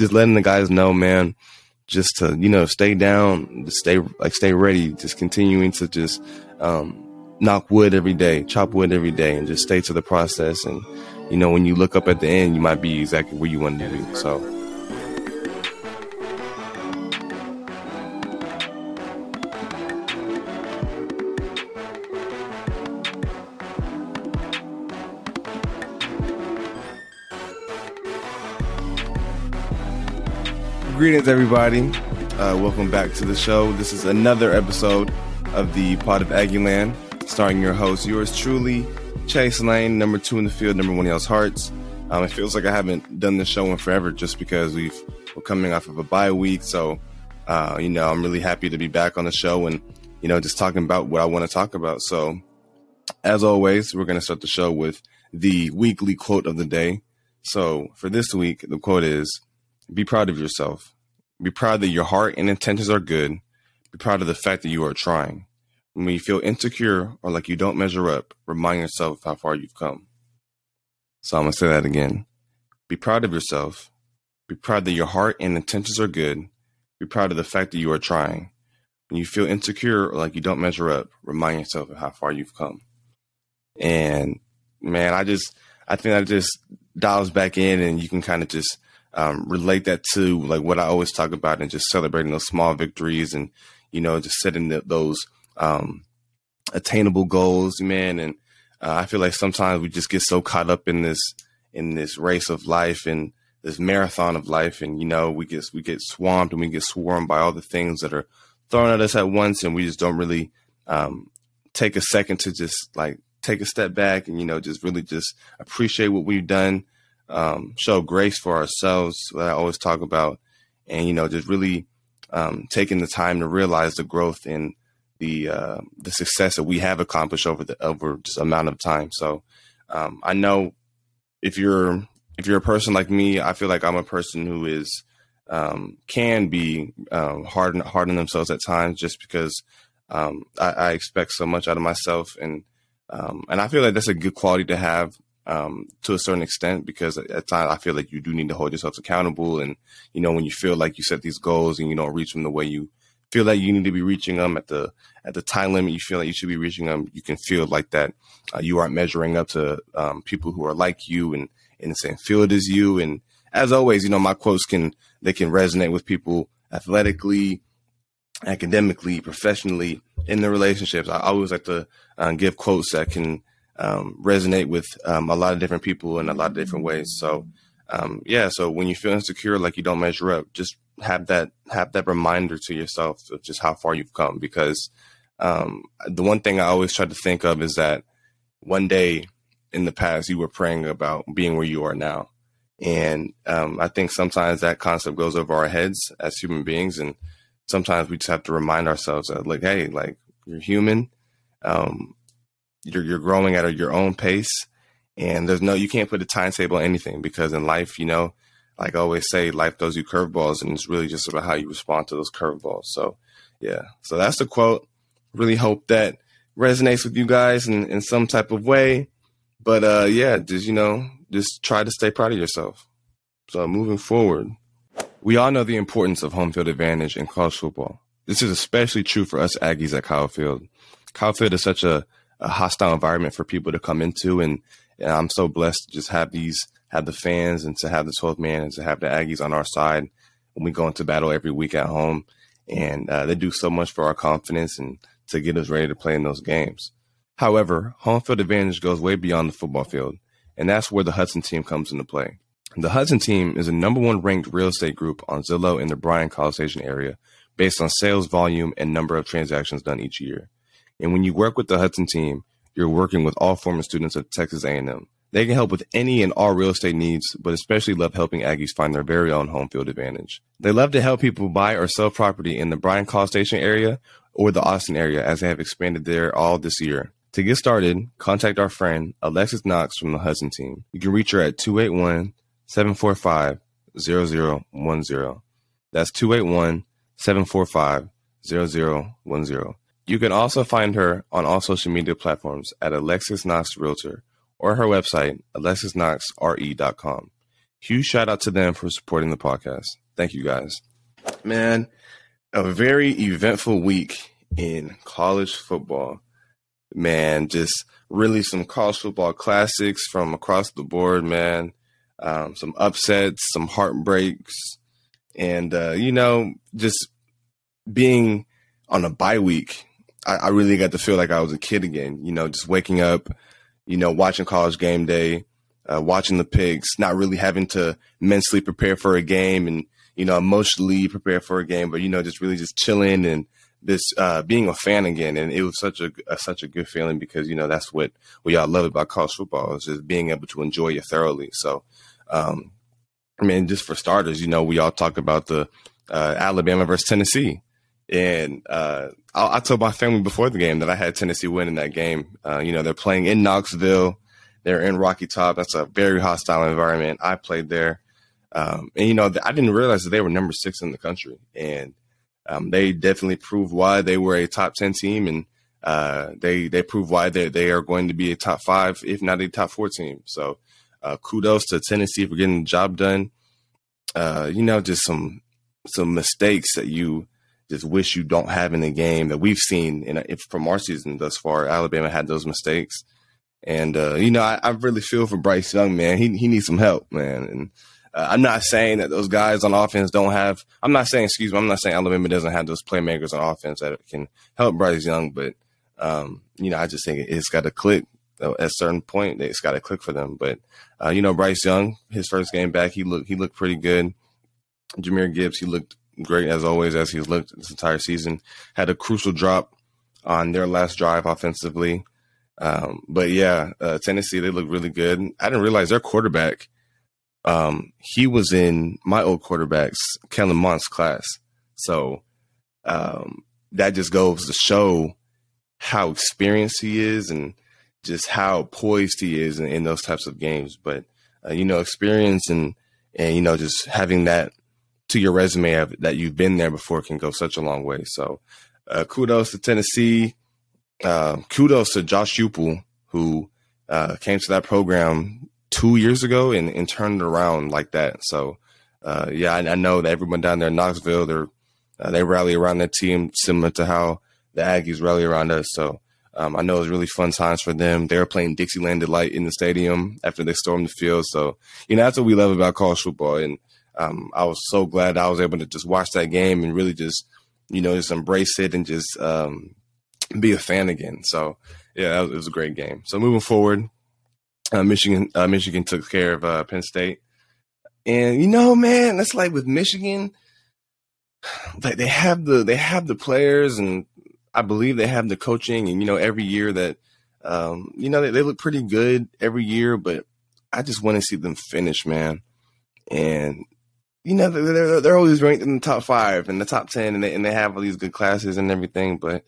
just letting the guys know, man, just to you know stay down, stay like stay ready, just continuing to just um, knock wood every day, chop wood every day, and just stay to the process. And you know, when you look up at the end, you might be exactly where you want to be. So. Greetings, everybody. Uh, welcome back to the show. This is another episode of the Pod of Aggieland, starring your host, yours truly, Chase Lane, number two in the field, number one in y'all's hearts. Um, it feels like I haven't done this show in forever just because we've we're coming off of a bye week. So, uh, you know, I'm really happy to be back on the show and, you know, just talking about what I want to talk about. So, as always, we're going to start the show with the weekly quote of the day. So, for this week, the quote is be proud of yourself. Be proud that your heart and intentions are good. Be proud of the fact that you are trying. When you feel insecure or like you don't measure up, remind yourself how far you've come. So I'm going to say that again. Be proud of yourself. Be proud that your heart and intentions are good. Be proud of the fact that you are trying. When you feel insecure or like you don't measure up, remind yourself of how far you've come. And man, I just, I think that just dials back in and you can kind of just um, relate that to like what I always talk about and just celebrating those small victories and you know just setting the, those um, attainable goals, man. And uh, I feel like sometimes we just get so caught up in this in this race of life and this marathon of life, and you know we get we get swamped and we get swarmed by all the things that are thrown at us at once, and we just don't really um, take a second to just like take a step back and you know just really just appreciate what we've done um, show grace for ourselves that I always talk about, and you know, just really um, taking the time to realize the growth in the uh, the success that we have accomplished over the over just amount of time. So um, I know if you're if you're a person like me, I feel like I'm a person who is um, can be um, hard hard on themselves at times, just because um, I, I, expect so much out of myself, and um, and I feel like that's a good quality to have um, to a certain extent because at times I feel like you do need to hold yourself accountable. And, you know, when you feel like you set these goals and you don't reach them the way you feel like you need to be reaching them at the, at the time limit, you feel like you should be reaching them. You can feel like that uh, you aren't measuring up to um, people who are like you and in the same field as you. And as always, you know, my quotes can, they can resonate with people athletically, academically, professionally in their relationships. I always like to uh, give quotes that can um, resonate with um, a lot of different people in a lot of different ways. So, um, yeah. So when you feel insecure, like you don't measure up, just have that have that reminder to yourself of just how far you've come. Because um, the one thing I always try to think of is that one day in the past you were praying about being where you are now, and um, I think sometimes that concept goes over our heads as human beings, and sometimes we just have to remind ourselves that, like, hey, like you're human. Um, you're you're growing at your own pace, and there's no you can't put a timetable on anything because in life, you know, like I always say, life throws you curveballs, and it's really just about how you respond to those curveballs. So, yeah, so that's the quote. Really hope that resonates with you guys in, in some type of way. But uh, yeah, just you know, just try to stay proud of yourself. So moving forward, we all know the importance of home field advantage in college football. This is especially true for us Aggies at Kyle Field. Kyle Field is such a a hostile environment for people to come into. And, and, I'm so blessed to just have these, have the fans and to have the 12th man and to have the Aggies on our side when we go into battle every week at home. And uh, they do so much for our confidence and to get us ready to play in those games. However, home field advantage goes way beyond the football field, and that's where the Hudson team comes into play. The Hudson team is a number one ranked real estate group on Zillow in the Bryan College Station area based on sales volume and number of transactions done each year. And when you work with the Hudson team, you're working with all former students of Texas A&M. They can help with any and all real estate needs, but especially love helping Aggies find their very own home field advantage. They love to help people buy or sell property in the Bryan College Station area or the Austin area as they have expanded there all this year. To get started, contact our friend Alexis Knox from the Hudson team. You can reach her at 281 745 0010. That's 281 745 0010. You can also find her on all social media platforms at Alexis Knox Realtor or her website, alexisknoxre.com. huge shout out to them for supporting the podcast. Thank you guys. Man, a very eventful week in college football. Man, just really some college football classics from across the board, man. Um, some upsets, some heartbreaks, and uh, you know, just being on a bye week, I, I, really got to feel like I was a kid again. You know, just waking up, you know, watching college game day, uh, watching the picks, not really having to mentally prepare for a game and you know emotionally prepare for a game, but you know, just really just chilling and this uh, being a fan again, and it was such a, a, such a good feeling because you know that's what we all love about college football is just being able to enjoy it thoroughly. So, um, I mean, just for starters, you know, we all talk about the uh, Alabama versus Tennessee, and uh, I, I, told my family before the game that I had Tennessee winning that game. Uh, you know, they're playing in Knoxville, they're in Rocky Top. That's a very hostile environment. I played there, um, and you know, I didn't realize that they were number six in the country, and um, they definitely proved why they were a top 10 team and uh, they they proved why they, they are going to be a top five, if not a top four team. So uh, kudos to Tennessee for getting the job done. Uh, you know, just some some mistakes that you just wish you don't have in the game that we've seen in if, from our season thus far. Alabama had those mistakes, and uh, you know, I, I, really feel for Bryce Young, man. He he needs some help, man, and uh, I'm not saying that those guys on offense don't have. I'm not saying, excuse me, I'm not saying Alabama doesn't have those playmakers on offense that can help Bryce Young, but um, you know, I just think it's got to click at a certain point. It's got to click for them. But uh, you know, Bryce Young, his first game back, he looked he looked pretty good. Jahmyr Gibbs, he looked great as always, as he's looked this entire season. Had a crucial drop on their last drive offensively. Um, but yeah, uh, Tennessee, they look really good. I didn't realize their quarterback um, he was in my old quarterback's Kellen Mond's class. So um, that just goes to show how experienced he is and just how poised he is in, in those types of games. But uh, you know, experience and and you know, just having that to your resume of, that you've been there before can go such a long way. So uh, kudos to Tennessee. Uh, kudos to Josh Heupel, who uh, came to that program two years ago and, and turned it around like that. So, uh, yeah, I, I, know that everyone down there in Knoxville, they're, uh, they rally around their team similar to how the Aggies rally around us. So, um, I know it was really fun times for them. They were playing Dixieland Delight in the stadium after they stormed the field. So, you know, that's what we love about college football. And um, I was so glad I was able to just watch that game and really just, you know, just embrace it and just um, be a fan again. So, yeah, it was a great game. So, moving forward, uh, Michigan, uh, Michigan took care of uh, Penn State, and you know, man, that's like with Michigan, like they have the they have the players, and I believe they have the coaching, and you know, every year that, um, you know, they, they look pretty good every year, but I just want to see them finish, man, and you know, they're they're always ranked in the top five and the top ten, and they and they have all these good classes and everything, but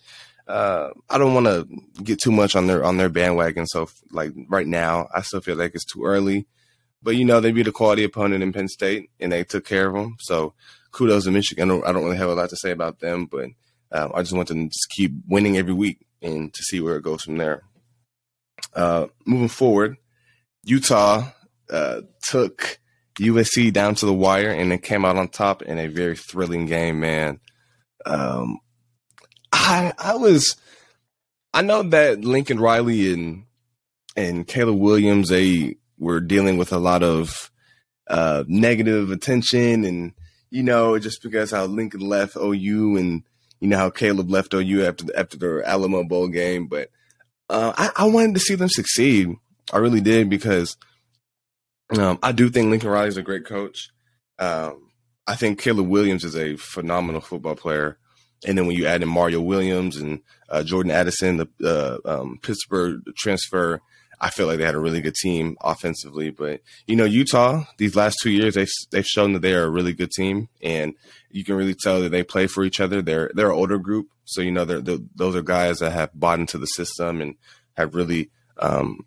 uh, I don't want to get too much on their on their bandwagon. So like right now, I still feel like it's too early. But you know, they beat a quality opponent in Penn State, and they took care of them. So kudos to Michigan. I don't, I don't really have a lot to say about them, but um, I just want them to just keep winning every week and to see where it goes from there. Uh, moving forward, Utah uh, took USC down to the wire, and it came out on top in a very thrilling game. Man, um, I I was I know that Lincoln Riley and and Caleb Williams they were dealing with a lot of uh, negative attention and you know just because how Lincoln left OU and you know how Caleb left OU after the, after the Alamo Bowl game, but uh, I, I wanted to see them succeed. I really did because um, I do think Lincoln Riley is a great coach. Um, I think Caleb Williams is a phenomenal football player. And then when you add in Mario Williams and uh, Jordan Addison, the uh, um, Pittsburgh transfer, I feel like they had a really good team offensively. But you know, Utah these last two years they've they've shown that they are a really good team, and you can really tell that they play for each other. They're they're an older group, so you know they're, they're those are guys that have bought into the system and have really um,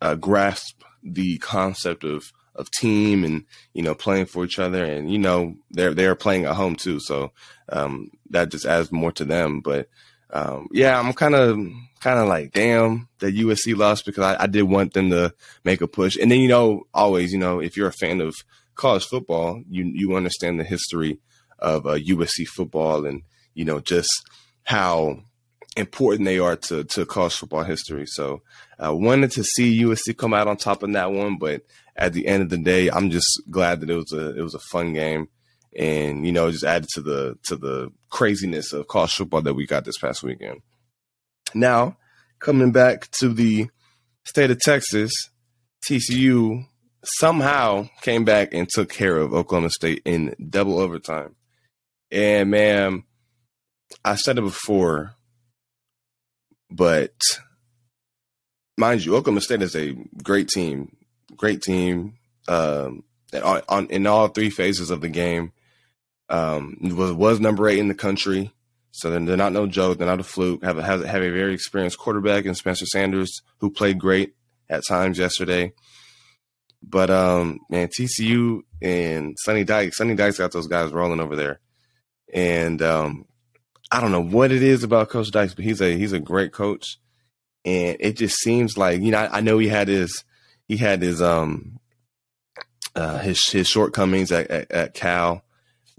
uh, grasped the concept of of team and you know playing for each other. And you know they're they're playing at home too. So um, that just adds more to them. But um, yeah, I'm kind of kind of like, damn, that USC lost because I, I, did want them to make a push. And then you know, always, you know, if you're a fan of college football, you you understand the history of uh, USC football and you know just how important they are to to college football history. So I uh, wanted to see USC come out on top in that one, but at the end of the day, I'm just glad that it was a it was a fun game, and you know just added to the to the craziness of college football that we got this past weekend. Now coming back to the state of Texas, TCU somehow came back and took care of Oklahoma State in double overtime. And man, I said it before, but mind you, Oklahoma State is a great team, great team. Um, on, in all three phases of the game, um, was was number eight in the country. So they're, they're not no joke. They're not a fluke. Have a, have, have a very experienced quarterback in Spencer Sanders, who played great at times yesterday. But um, man, TCU and Sonny Dykes, Sonny Dykes got those guys rolling over there. And um, I don't know what it is about Coach Dykes, but he's a he's a great coach, and it just seems like you know I, I know he had his he had his um uh, his his shortcomings at, at, at, Cal,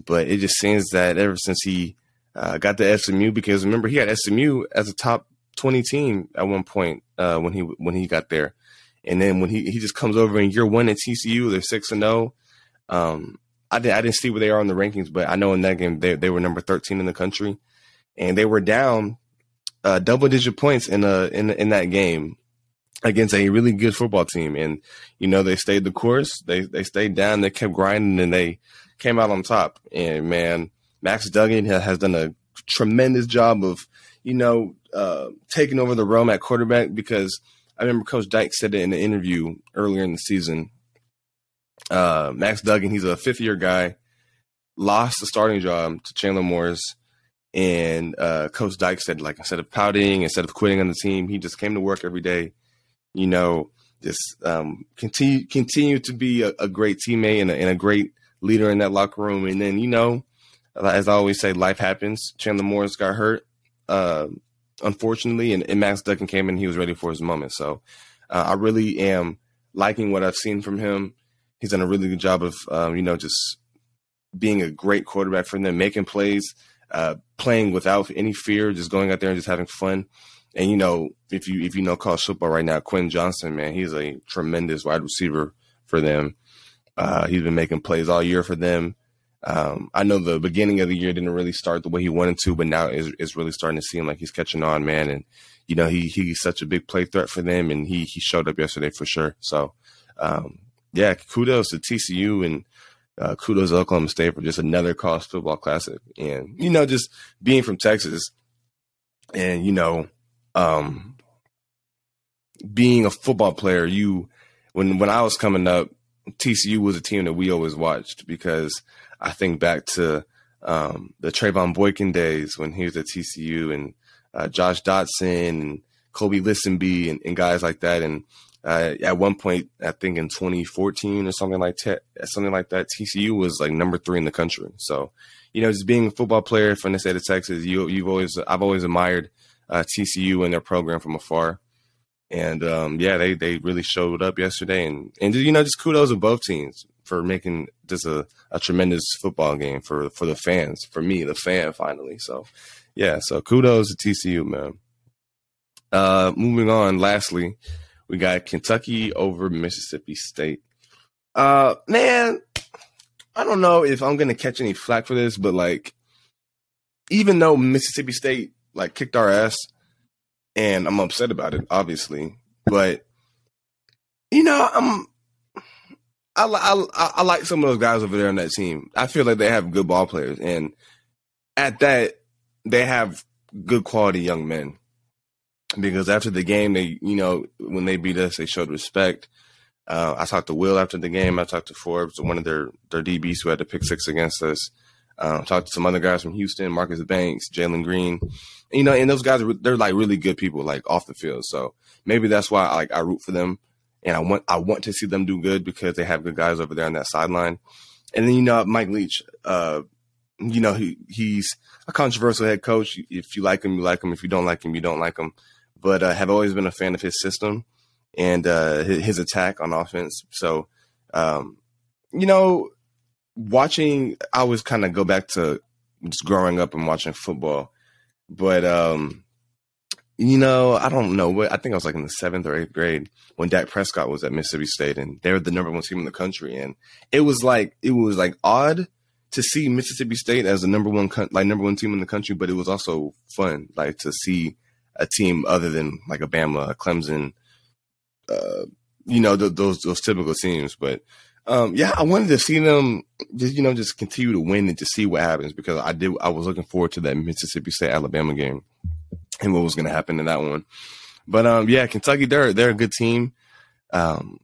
but it just seems that ever since he uh, got the SMU, because remember he had SMU as a top twenty team at one point uh, when he when he got there, and then when he he just comes over in year one at TCU, they're six and zero. Oh. Um, I didn't I didn't see where they are in the rankings, but I know in that game they they were number 13 in the country, and they were down uh, double digit points in a in in that game against a really good football team, and you know they stayed the course. They they stayed down. They kept grinding, and they came out on top. And man, Max Duggan has done a tremendous job of you know uh, taking over the realm at quarterback because I remember Coach Dyke said it in an interview earlier in the season uh, Max Duggan, he's a fifth year guy, lost the starting job to Chandler Morris. And uh, Coach Dyke said, like, instead of pouting, instead of quitting on the team, he just came to work every day, you know, just um, continue continue to be a, a great teammate and a, and a, great leader in that locker room. And then, you know, as I always say, life happens. Chandler Morris got hurt, uh, unfortunately, and, and, Max Duggan came in. He was ready for his moment. So uh, I really am liking what I've seen from him he's done a really good job of um, you know just being a great quarterback for them, making plays, uh, playing without any fear, just going out there and just having fun. And you know, if you if you know college football right now, Quentin Johnston, man, he's a tremendous wide receiver for them. Uh, he's been making plays all year for them. Um, I know the beginning of the year didn't really start the way he wanted to, but now it's, it's really starting to seem like he's catching on, man. And you know, he he's such a big play threat for them, and he he showed up yesterday for sure. So um, yeah, kudos to TCU and uh, kudos to Oklahoma State for just another college football classic. And, you know, just being from Texas and, you know, um, being a football player, you, when, when I was coming up, TCU was a team that we always watched because I think back to um, the Trevone Boykin days when he was at TCU and uh, Josh Doctson and Kolby Listenbee and, and guys like that. And uh, at one point, I think in 2014 or something like that, something like that, TCU was like number three in the country. So, you know, just being a football player from the state of Texas, you you've always I've always admired uh, TCU and their program from afar. And um, yeah, they they really showed up yesterday, and and you know, just kudos to both teams for making just a, a tremendous football game for for the fans, for me, the fan, finally. So, yeah, so kudos to TCU, man. Uh, moving on, lastly, we got Kentucky over Mississippi State. Uh, man, I don't know if I'm gonna catch any flack for this, but like, even though Mississippi State like kicked our ass, and I'm upset about it, obviously, but you know, I'm. I, I, I like some of those guys over there on that team. I feel like they have good ball players, and at that, they have good quality young men because after the game, they, you know, when they beat us, they showed respect. Uh, I talked to Will after the game. I talked to Forbes, one of their their DBs who had to pick six against us. Uh, talked to some other guys from Houston, Marcus Banks, Jalen Green. You know, and those guys they're like really good people, like off the field. So maybe that's why I, like I root for them, and I want I want to see them do good because they have good guys over there on that sideline. And then you know Mike Leach, uh, you know, he, he's a controversial head coach. If you like him, you like him. If you don't like him, you don't like him. But uh, have always been a fan of his system and uh, his, his, attack on offense. So, um, you know, watching, I always kind of go back to just growing up and watching football. But, um, you know, I don't know what I think I was like in the seventh or eighth grade when Dak Prescott was at Mississippi State and they're the number one team in the country. And it was like, it was like odd to see Mississippi State as the number one, like number one team in the country, but it was also fun, like to see a team other than like a Bama, a Clemson, uh, you know, th- those, those typical teams. But, um, yeah, I wanted to see them just, you know, just continue to win and to see what happens because I did, I was looking forward to that Mississippi State Alabama game and what was going to happen in that one. But, um, yeah, Kentucky, they're, they're a good team. Um,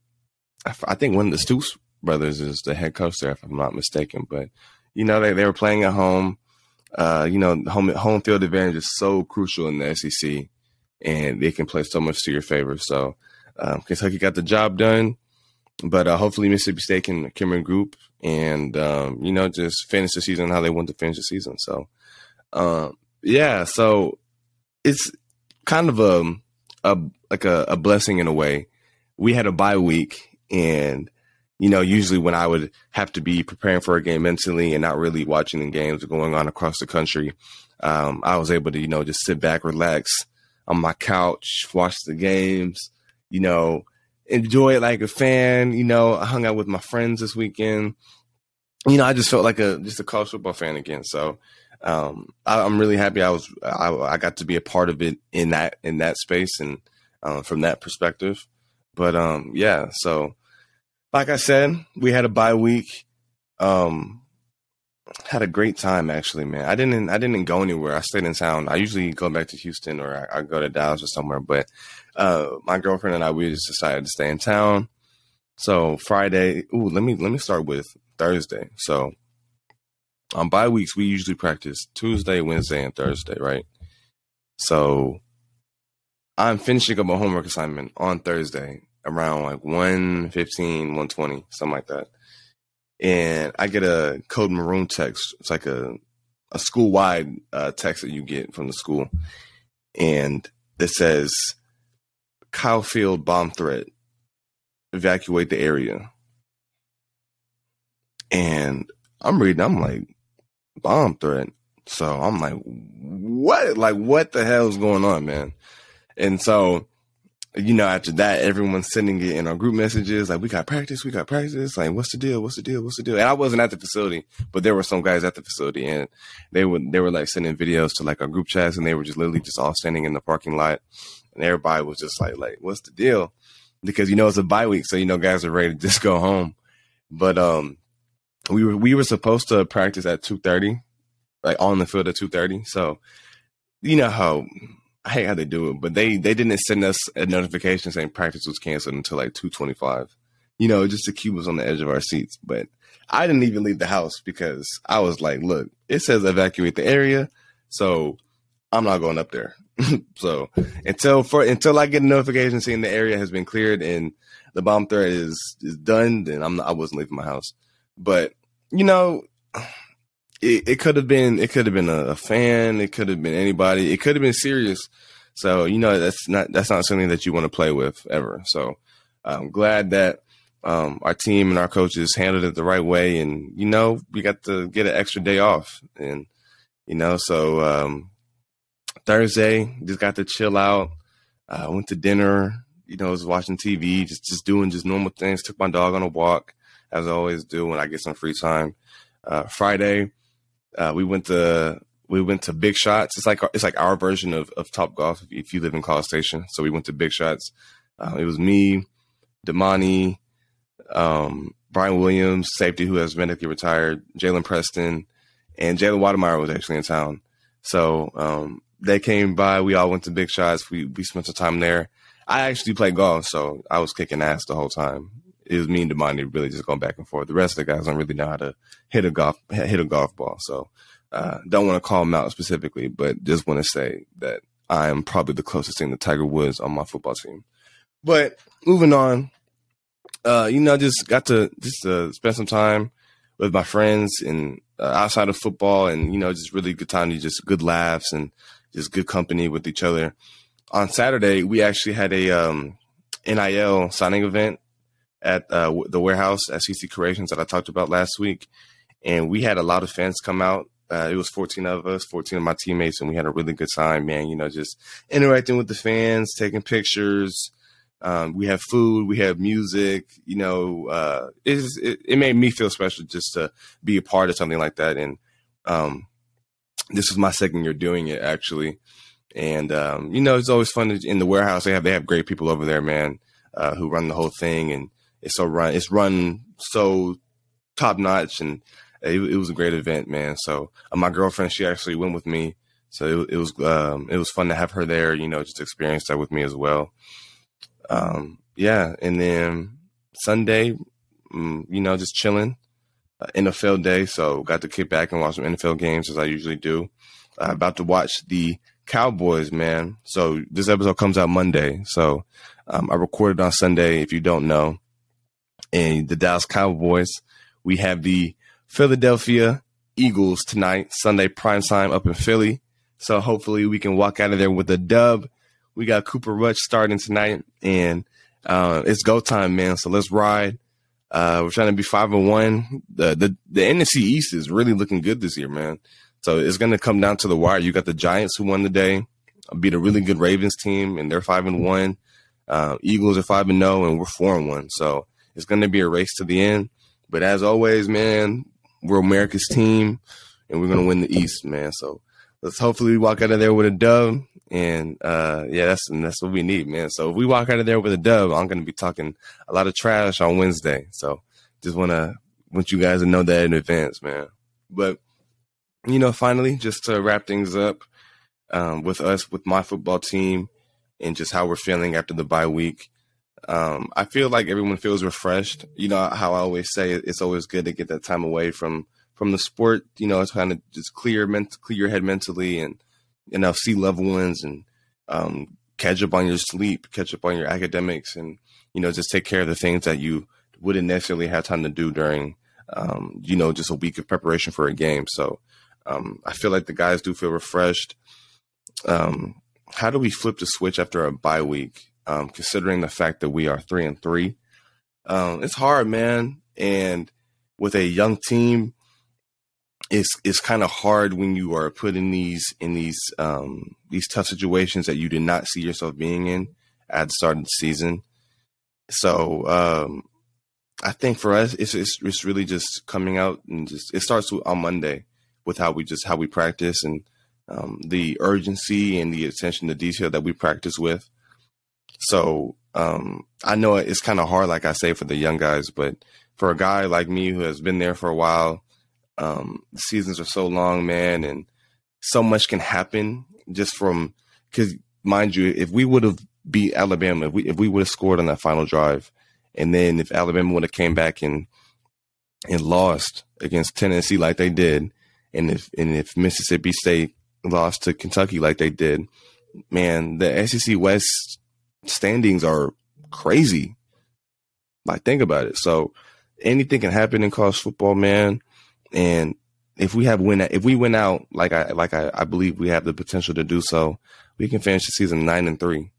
I, I think one of the Stoops brothers is the head coach there, if I'm not mistaken, but, you know, they, they were playing at home. Uh, you know, home home field advantage is so crucial in the SEC, and they can play so much to your favor. So um, Kentucky got the job done, but uh, hopefully Mississippi State can can group and um, you know just finish the season how they want to finish the season. So um, yeah, so it's kind of a a like a, a blessing in a way. We had a bye week and you know, usually when I would have to be preparing for a game mentally and not really watching the games going on across the country, um, I was able to, you know, just sit back, relax on my couch, watch the games, you know, enjoy it like a fan. You know, I hung out with my friends this weekend. You know, I just felt like a just a college football fan again. So um, I, am really happy I was I, I, got to be a part of it in that in that space and uh, from that perspective. But um, yeah, so like I said, we had a bye week. Um, had a great time actually, man. I didn't I didn't go anywhere. I stayed in town. I usually go back to Houston or I, I go to Dallas or somewhere. But uh, my girlfriend and I we just decided to stay in town. So Friday, ooh, let me let me start with Thursday. So on bye weeks we usually practice Tuesday, Wednesday, and Thursday, right? So I'm finishing up a homework assignment on Thursday around like 115, 120, something like that. And I get a code maroon text. It's like a, a school wide uh, text that you get from the school. And it says, Kyle Field bomb threat, evacuate the area. And I'm reading, I'm like, bomb threat. So I'm like, what? Like, what the hell is going on, man? And so you know, after that, everyone's sending it in our group messages like, "We got practice, we got practice." Like, what's the deal? What's the deal? What's the deal? And I wasn't at the facility, but there were some guys at the facility, and they would they were like sending videos to like our group chats, and they were just literally just all standing in the parking lot, and everybody was just like, "Like, what's the deal?" Because you know it's a bye week, so you know guys are ready to just go home. But um, we were we were supposed to practice at two thirty, like on the field at two thirty. So you know how I hate how they do it, but they they didn't send us a notification saying practice was canceled until like two twenty five. You know, just to keep us on the edge of our seats. But I didn't even leave the house because I was like, look, it says evacuate the area, so I'm not going up there. so until for until I get a notification saying the area has been cleared and the bomb threat is is done, then I'm not, I wasn't leaving my house. But you know, it, it could have been it could have been a, a fan, it could have been anybody, it could have been serious. So you know that's not that's not something that you want to play with ever. So I'm glad that um, our team and our coaches handled it the right way, and you know we got to get an extra day off, and you know so um, Thursday just got to chill out. I uh, went to dinner. You know, was watching TV, just just doing just normal things. Took my dog on a walk, as I always do when I get some free time. Uh, Friday, uh, we went to we went to Big Shots. It's like it's like our version of, of Top Golf if you live in College Station. So we went to Big Shots. Uh, it was me, Demani, um, Brian Williams, safety who has medically retired, Jalen Preston, and Jalen Wydermyer was actually in town. So um, they came by. We all went to Big Shots. We we spent some time there. I actually played golf, so I was kicking ass the whole time it was me and Demani really just going back and forth. The rest of the guys don't really know how to hit a golf hit a golf ball. So uh, don't want to call them out specifically, but just want to say that I am probably the closest thing to Tiger Woods on my football team. But moving on, uh, you know, just got to just uh, spend some time with my friends, and uh, outside of football, and you know, just really good time to just good laughs and just good company with each other. On Saturday, we actually had a um, NIL signing event at uh, the warehouse at CC Creations that I talked about last week, and we had a lot of fans come out. Uh, it was 14 of us, 14 of my teammates, and we had a really good time, man. You know, just interacting with the fans, taking pictures. Um, we have food, we have music. You know, uh, it, it made me feel special just to be a part of something like that. And um, this is my second year doing it, actually. And um, you know, it's always fun to, in the warehouse. They have they have great people over there, man, uh, who run the whole thing, and it's so run it's run so top notch, and it, it, was a great event, man. So uh, my girlfriend, she actually went with me, so it, it was um, it was fun to have her there. You know, just experience that with me as well. Um, yeah, and then Sunday, mm, you know, just chilling. Uh, NFL day, so got to kick back and watch some NFL games as I usually do. Uh, about to watch the Cowboys, man. So this episode comes out Monday. So um, I recorded on Sunday. If you don't know, and the Dallas Cowboys, we have the Philadelphia Eagles tonight, Sunday prime time up in Philly. So hopefully we can walk out of there with a dub. We got Cooper Rush starting tonight, and uh, it's go time, man. So let's ride. Uh, we're trying to be five and one. The the the NFC East is really looking good this year, man. So it's going to come down to the wire. You got the Giants who won the day, beat a really good Ravens team, and they're five and one. Uh, Eagles are five and zero, oh, and we're four and one. So it's going to be a race to the end. But as always, man, we're America's team, and we're going to win the East, man. So let's hopefully walk out of there with a dub. And uh, yeah, that's and that's what we need, man. So if we walk out of there with a dub, I'm going to be talking a lot of trash on Wednesday. So just want to want you guys to know that in advance, man. But you know, finally, just to wrap things up um, with us, with my football team, and just how we're feeling after the bye week. Um, I feel like everyone feels refreshed. You know how I always say it's always good to get that time away from from the sport. You know, it's kind of just clear ment- clear your head mentally, and you know, see loved ones and um, catch up on your sleep, catch up on your academics, and you know, just take care of the things that you wouldn't necessarily have time to do during, um, you know, just a week of preparation for a game. So um, I feel like the guys do feel refreshed. Um, how do we flip the switch after a bye week? Um, considering the fact that we are three and three. Um, it's hard, man. And with a young team, it's it's kind of hard when you are put in these in these um, these tough situations that you did not see yourself being in at the start of the season. So um, I think for us, it's, it's, it's really just coming out and just it starts on Monday with how we just how we practice and um, the urgency and the attention to detail that we practice with. So um, I know it's kind of hard, like I say, for the young guys, but for a guy like me who has been there for a while, um, seasons are so long, man, and so much can happen just from because mind you, if we would have beat Alabama, if we if we would have scored on that final drive, and then if Alabama would have came back and and lost against Tennessee like they did, and if and if Mississippi State lost to Kentucky like they did, man, the SEC West standings are crazy. Like think about it. So anything can happen in college football, man. And if we have win, if we win out, like I like I, I believe we have the potential to do so, we can finish the season nine and three,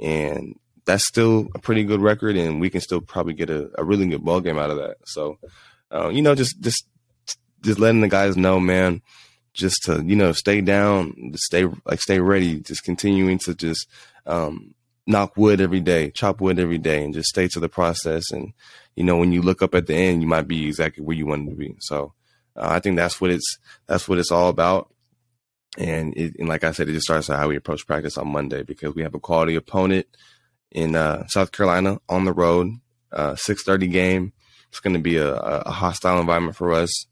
and that's still a pretty good record, and we can still probably get a, a really good ball game out of that. So, uh, you know, just just just letting the guys know, man, just to you know stay down, stay like stay ready, just continuing to just um, knock wood every day, chop wood every day, and just stay to the process. And you know, when you look up at the end, you might be exactly where you wanted to be. So uh, I think that's what it's that's what it's all about. And, it, and like I said, it just starts how we approach practice on Monday because we have a quality opponent in uh, South Carolina on the road, uh, six thirty game. It's going to be a, a hostile environment for us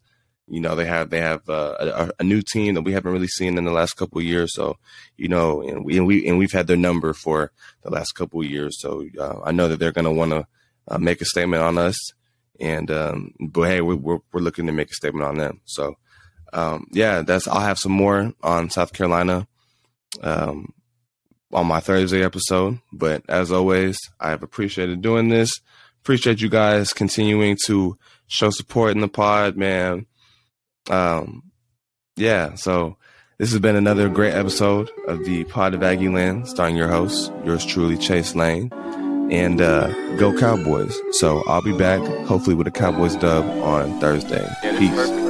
you know they have they have uh, a, a, new team that we haven't really seen in the last couple years. So you know, and we and we and we've had their number for the last couple years. So uh, I know that they're going to want to uh, make a statement on us. And um, but hey, we're, we're, we're looking to make a statement on them. So um, yeah, that's I'll have some more on South Carolina um, on my Thursday episode. But as always, I have appreciated doing this. Appreciate you guys continuing to show support in the pod, man Um, yeah, so this has been another great episode of the Pod of Aggieland, starring your host, yours truly, Chase Lane, and uh, go Cowboys. So I'll be back, hopefully with a Cowboys dub on Thursday. Peace.